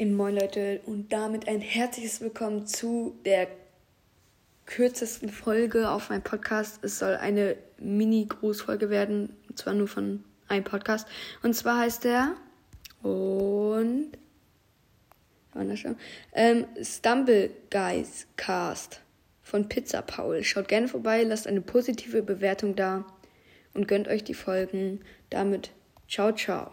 Moin Leute und damit ein herzliches Willkommen zu der kürzesten Folge auf meinem Podcast. Es soll eine Mini-Grußfolge werden, und zwar nur von einem Podcast. Und zwar heißt der und ähm, Stumble Guys Cast von Pizza Paul. Schaut gerne vorbei, lasst eine positive Bewertung da und gönnt euch die Folgen. Damit ciao, ciao.